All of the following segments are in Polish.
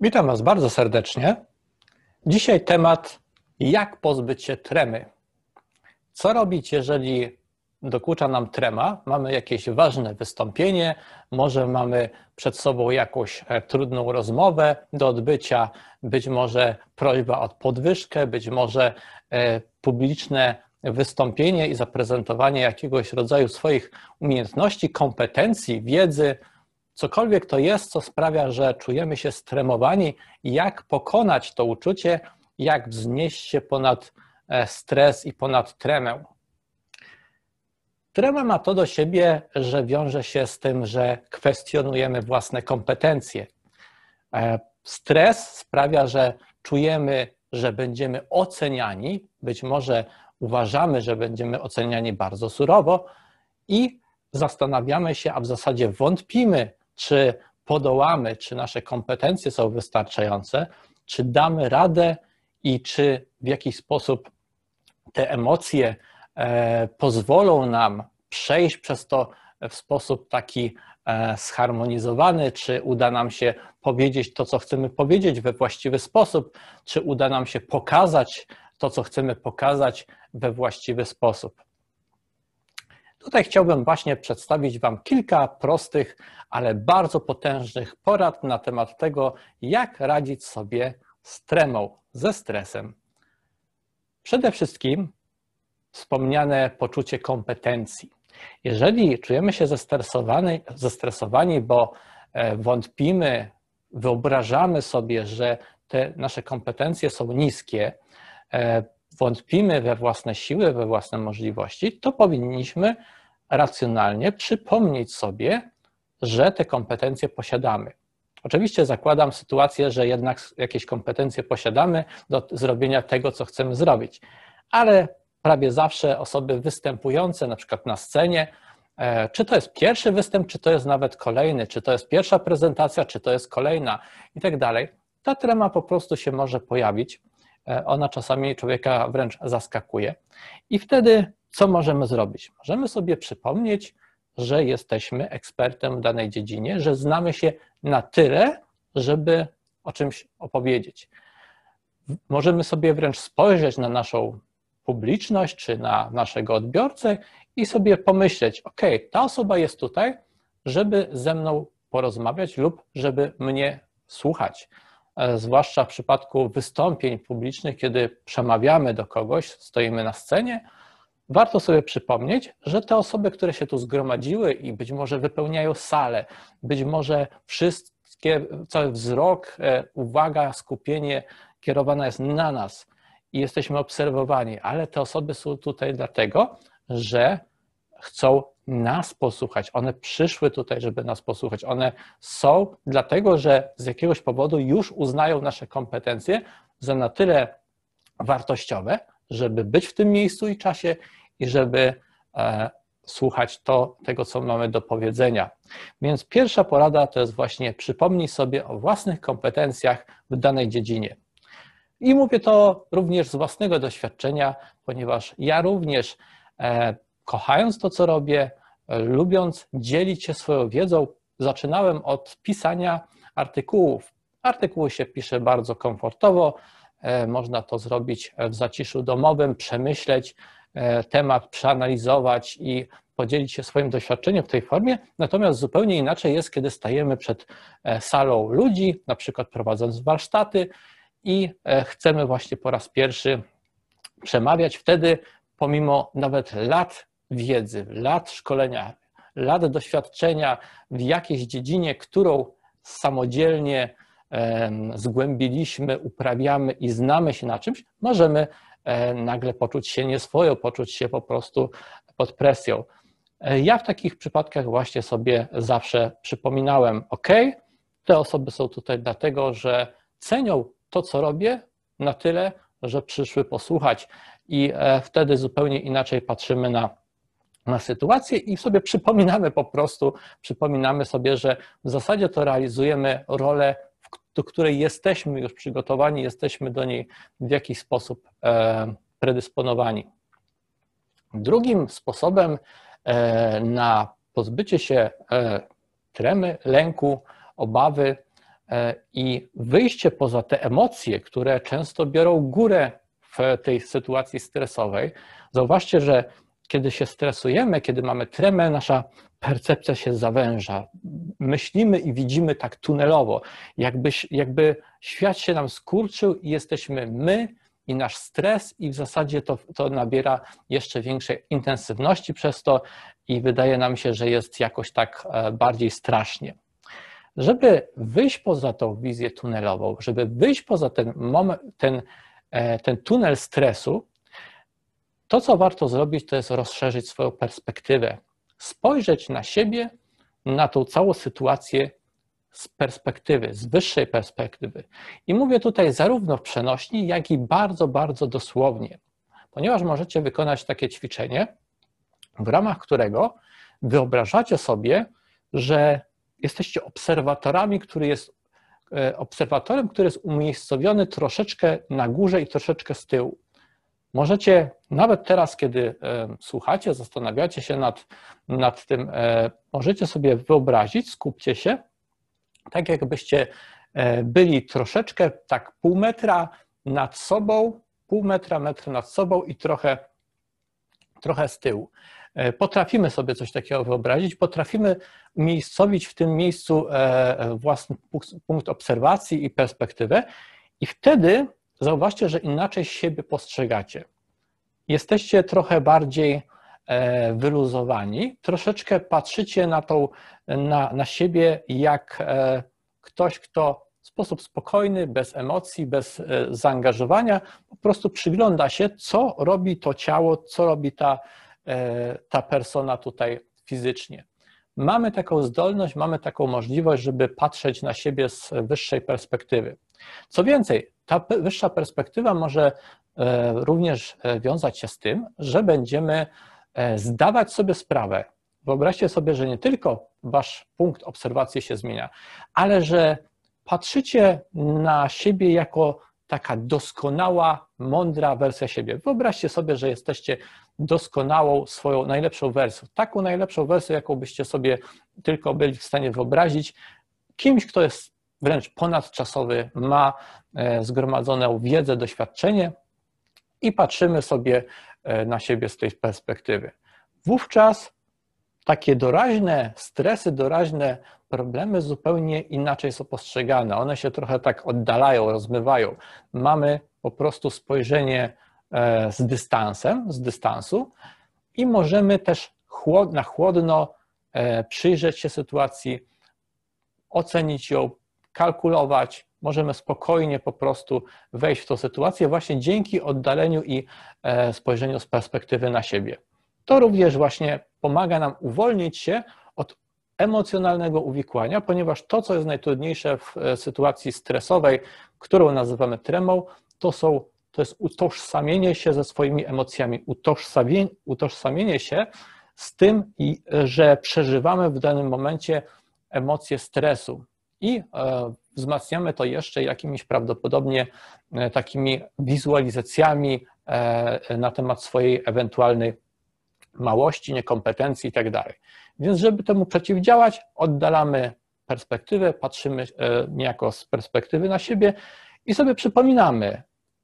Witam Was bardzo serdecznie. Dzisiaj temat, jak pozbyć się tremy. Co robić, jeżeli dokucza nam trema? Mamy jakieś ważne wystąpienie, może mamy przed sobą jakąś e, trudną rozmowę do odbycia, być może prośba o podwyżkę, być może e, publiczne wystąpienie i zaprezentowanie jakiegoś rodzaju swoich umiejętności, kompetencji, wiedzy cokolwiek to jest, co sprawia, że czujemy się stremowani, jak pokonać to uczucie, jak wznieść się ponad e, stres i ponad tremę. Trema ma to do siebie, że wiąże się z tym, że kwestionujemy własne kompetencje. E, stres sprawia, że czujemy, że będziemy oceniani, być może uważamy, że będziemy oceniani bardzo surowo i zastanawiamy się, a w zasadzie wątpimy, czy podołamy, czy nasze kompetencje są wystarczające, czy damy radę i czy w jakiś sposób te emocje e, pozwolą nam przejść przez to w sposób taki e, zharmonizowany, czy uda nam się powiedzieć to, co chcemy powiedzieć we właściwy sposób, czy uda nam się pokazać to, co chcemy pokazać we właściwy sposób. Tutaj chciałbym właśnie przedstawić Wam kilka prostych, ale bardzo potężnych porad na temat tego, jak radzić sobie z tremą, ze stresem. Przede wszystkim wspomniane poczucie kompetencji. Jeżeli czujemy się zestresowani, zestresowani bo e, wątpimy, wyobrażamy sobie, że te nasze kompetencje są niskie, e, wątpimy we własne siły, we własne możliwości, to powinniśmy racjonalnie przypomnieć sobie, że te kompetencje posiadamy. Oczywiście zakładam sytuację, że jednak jakieś kompetencje posiadamy do zrobienia tego, co chcemy zrobić, ale prawie zawsze osoby występujące na przykład na scenie, e, czy to jest pierwszy występ, czy to jest nawet kolejny, czy to jest pierwsza prezentacja, czy to jest kolejna i tak dalej, ta trema po prostu się może pojawić. E, ona czasami człowieka wręcz zaskakuje. I wtedy co możemy zrobić? Możemy sobie przypomnieć, że jesteśmy ekspertem w danej dziedzinie, że znamy się na tyle, żeby o czymś opowiedzieć. Możemy sobie wręcz spojrzeć na naszą publiczność czy na naszego odbiorcę i sobie pomyśleć: OK, ta osoba jest tutaj, żeby ze mną porozmawiać lub żeby mnie słuchać. E, zwłaszcza w przypadku wystąpień publicznych, kiedy przemawiamy do kogoś, stoimy na scenie, warto sobie przypomnieć, że te osoby, które się tu zgromadziły i być może wypełniają salę, być może wszystkie, cały wzrok, e, uwaga, skupienie kierowana jest na nas i jesteśmy obserwowani, ale te osoby są tutaj dlatego, że chcą nas posłuchać. One przyszły tutaj, żeby nas posłuchać. One są dlatego, że z jakiegoś powodu już uznają nasze kompetencje za na tyle wartościowe, żeby być w tym miejscu i czasie i żeby e, słuchać to, tego, co mamy do powiedzenia. Więc pierwsza porada to jest właśnie przypomnij sobie o własnych kompetencjach w danej dziedzinie. I mówię to również z własnego doświadczenia, ponieważ ja również, e, kochając to, co robię, lubiąc dzielić się swoją wiedzą, zaczynałem od pisania artykułów. Artykuły się pisze bardzo komfortowo, e, można to zrobić w zaciszu domowym, przemyśleć, E, temat przeanalizować i podzielić się swoim doświadczeniem w tej formie. Natomiast zupełnie inaczej jest, kiedy stajemy przed e, salą ludzi, na przykład prowadząc warsztaty i e, chcemy właśnie po raz pierwszy przemawiać. Wtedy, pomimo nawet lat wiedzy, lat szkolenia, lat doświadczenia w jakiejś dziedzinie, którą samodzielnie zgłębiliśmy, uprawiamy i znamy się na czymś, możemy E, nagle poczuć się nieswojo, poczuć się po prostu pod presją. E, ja w takich przypadkach właśnie sobie zawsze przypominałem, ok, te osoby są tutaj dlatego, że cenią to, co robię na tyle, że przyszły posłuchać i e, wtedy zupełnie inaczej patrzymy na, na sytuację i sobie przypominamy po prostu, przypominamy sobie, że w zasadzie to realizujemy rolę do której jesteśmy już przygotowani, jesteśmy do niej w jakiś sposób e, predysponowani. Drugim sposobem e, na pozbycie się e, tremy, lęku, obawy i wyjście poza te emocje, które często biorą górę w tej sytuacji stresowej. Zauważcie, że kiedy się stresujemy, kiedy mamy tremę, nasza percepcja się zawęża. Myślimy i widzimy tak tunelowo, jakby, jakby świat się nam skurczył i jesteśmy my i nasz stres, i w zasadzie to, to nabiera jeszcze większej intensywności przez to i wydaje nam się, że jest jakoś tak e, bardziej strasznie. Żeby wyjść poza tą wizję tunelową, żeby wyjść poza ten, moment, ten, e, ten tunel stresu, to, co warto zrobić, to jest rozszerzyć swoją perspektywę, spojrzeć na siebie, na tą całą sytuację z perspektywy, z wyższej perspektywy. I mówię tutaj zarówno w przenośni, jak i bardzo, bardzo dosłownie, ponieważ możecie wykonać takie ćwiczenie, w ramach którego wyobrażacie sobie, że jesteście obserwatorami, który jest e, obserwatorem, który jest umiejscowiony troszeczkę na górze i troszeczkę z tyłu. Możecie nawet teraz, kiedy e, słuchacie, zastanawiacie się nad, nad tym, e, możecie sobie wyobrazić, skupcie się, tak jakbyście byli troszeczkę tak pół metra nad sobą, pół metra, metr nad sobą i trochę, trochę z tyłu. E, potrafimy sobie coś takiego wyobrazić, potrafimy miejscowić w tym miejscu e, e, własny punkt obserwacji i perspektywę, i wtedy zauważcie, że inaczej siebie postrzegacie. Jesteście trochę bardziej wyluzowani, troszeczkę patrzycie na, tą, na, na siebie jak ktoś, kto w sposób spokojny, bez emocji, bez zaangażowania, po prostu przygląda się, co robi to ciało, co robi ta, E, ta persona tutaj fizycznie. Mamy taką zdolność, mamy taką możliwość, żeby patrzeć na siebie z wyższej perspektywy. Co więcej, ta wyższa perspektywa może e, również e, wiązać się z tym, że będziemy zdawać sobie sprawę. Wyobraźcie sobie, że nie tylko wasz punkt obserwacji się zmienia, ale że patrzycie na siebie jako taka doskonała, mądra wersja siebie. Wyobraźcie sobie, że jesteście doskonałą, swoją najlepszą wersją. Taką najlepszą wersję, jaką byście sobie tylko byli w stanie wyobrazić. Kimś, kto jest wręcz ponadczasowy, ma e, zgromadzoną wiedzę, doświadczenie i patrzymy sobie e, na siebie z tej perspektywy. Wówczas takie doraźne stresy, doraźne problemy zupełnie inaczej są postrzegane. One się trochę tak oddalają, rozmywają. Mamy po prostu spojrzenie e, z dystansem, z dystansu i możemy też na chłodno przyjrzeć się sytuacji, ocenić ją, kalkulować. Możemy spokojnie po prostu wejść w tą sytuację właśnie dzięki oddaleniu i e, spojrzeniu z perspektywy na siebie. To również właśnie pomaga nam uwolnić się od emocjonalnego uwikłania, ponieważ to, co jest najtrudniejsze w e, sytuacji stresowej, którą nazywamy tremą, to, są, to jest utożsamienie się ze swoimi emocjami, utożsamienie, utożsamienie się z tym, że przeżywamy w danym momencie emocje stresu. I e, wzmacniamy to jeszcze jakimiś prawdopodobnie e, takimi wizualizacjami na temat swojej ewentualnej małości, niekompetencji itd. Tak Więc, żeby temu przeciwdziałać, oddalamy perspektywę, patrzymy e, niejako z perspektywy na siebie i sobie przypominamy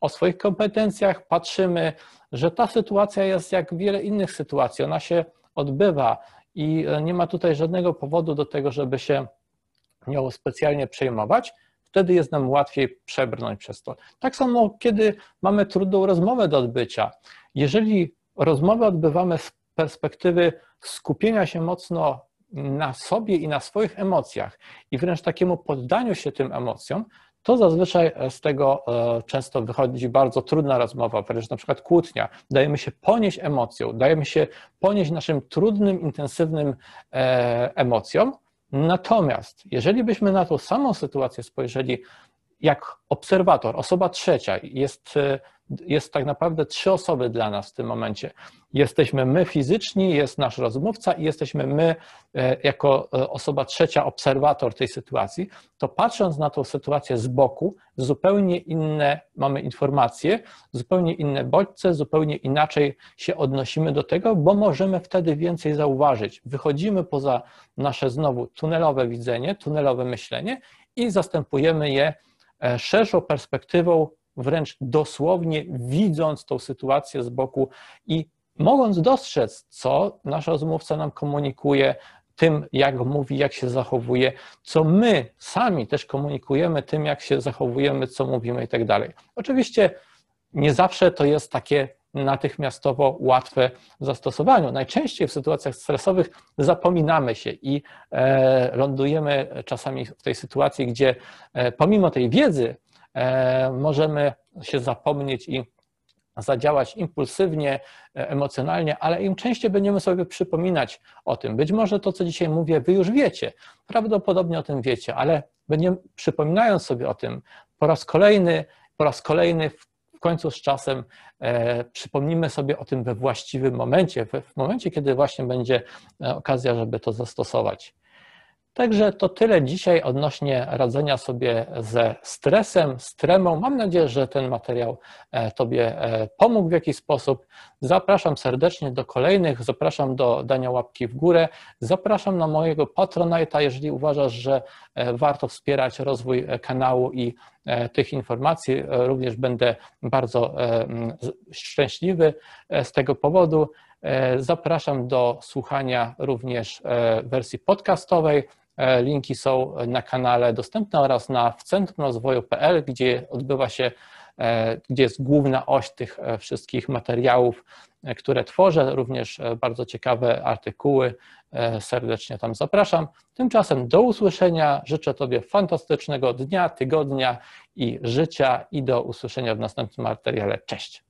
o swoich kompetencjach, patrzymy, że ta sytuacja jest jak wiele innych sytuacji, ona się odbywa i e, nie ma tutaj żadnego powodu do tego, żeby się nią specjalnie przejmować. Wtedy jest nam łatwiej przebrnąć przez to. Tak samo, kiedy mamy trudną rozmowę do odbycia. Jeżeli rozmowę odbywamy z perspektywy skupienia się mocno na sobie i na swoich emocjach i wręcz takiemu poddaniu się tym emocjom, to zazwyczaj z tego e, często wychodzi bardzo trudna rozmowa, wręcz na przykład kłótnia. Dajemy się ponieść emocją, dajemy się ponieść naszym trudnym, intensywnym e, emocjom. Natomiast jeżeli byśmy na tą samą sytuację spojrzeli jak obserwator, osoba trzecia, jest e, jest tak naprawdę trzy osoby dla nas w tym momencie. Jesteśmy my fizyczni, jest nasz rozmówca i jesteśmy my e, jako e, osoba trzecia, obserwator tej sytuacji, to patrząc na tą sytuację z boku, zupełnie inne mamy informacje, zupełnie inne bodźce, zupełnie inaczej się odnosimy do tego, bo możemy wtedy więcej zauważyć. Wychodzimy poza nasze znowu tunelowe widzenie, tunelowe myślenie i zastępujemy je szerszą perspektywą, wręcz dosłownie widząc tą sytuację z boku i mogąc dostrzec, co nasz rozmówca nam komunikuje, tym, jak mówi, jak się zachowuje, co my sami też komunikujemy tym, jak się zachowujemy, co mówimy i tak dalej. Oczywiście nie zawsze to jest takie natychmiastowo łatwe w zastosowaniu. Najczęściej w sytuacjach stresowych zapominamy się i e, lądujemy czasami w tej sytuacji, gdzie e, pomimo tej wiedzy e, możemy się zapomnieć i zadziałać impulsywnie, emocjonalnie, ale im częściej będziemy sobie przypominać o tym. Być może to, co dzisiaj mówię, wy już wiecie, prawdopodobnie o tym wiecie, ale będziemy przypominając sobie o tym po raz kolejny, po raz kolejny w końcu z czasem e, przypomnimy sobie o tym we właściwym momencie, w momencie, kiedy właśnie będzie e, okazja, żeby to zastosować. Także to tyle dzisiaj odnośnie radzenia sobie ze stresem, z tremą. Mam nadzieję, że ten materiał e, Tobie e, pomógł w jakiś sposób. Zapraszam serdecznie do kolejnych, zapraszam do dania łapki w górę, zapraszam na mojego Patronite'a, jeżeli uważasz, że e, warto wspierać rozwój kanału i tych informacji. Również będę bardzo szczęśliwy z tego powodu. Zapraszam do słuchania również wersji podcastowej. E, linki są na kanale dostępne oraz na wcentrumrozwoju.pl, gdzie odbywa się, e, gdzie jest główna oś tych e, wszystkich materiałów, które tworzę, również bardzo ciekawe artykuły. Serdecznie tam zapraszam. Tymczasem do usłyszenia. Życzę Tobie fantastycznego dnia, tygodnia i życia i do usłyszenia w następnym materiale. Cześć.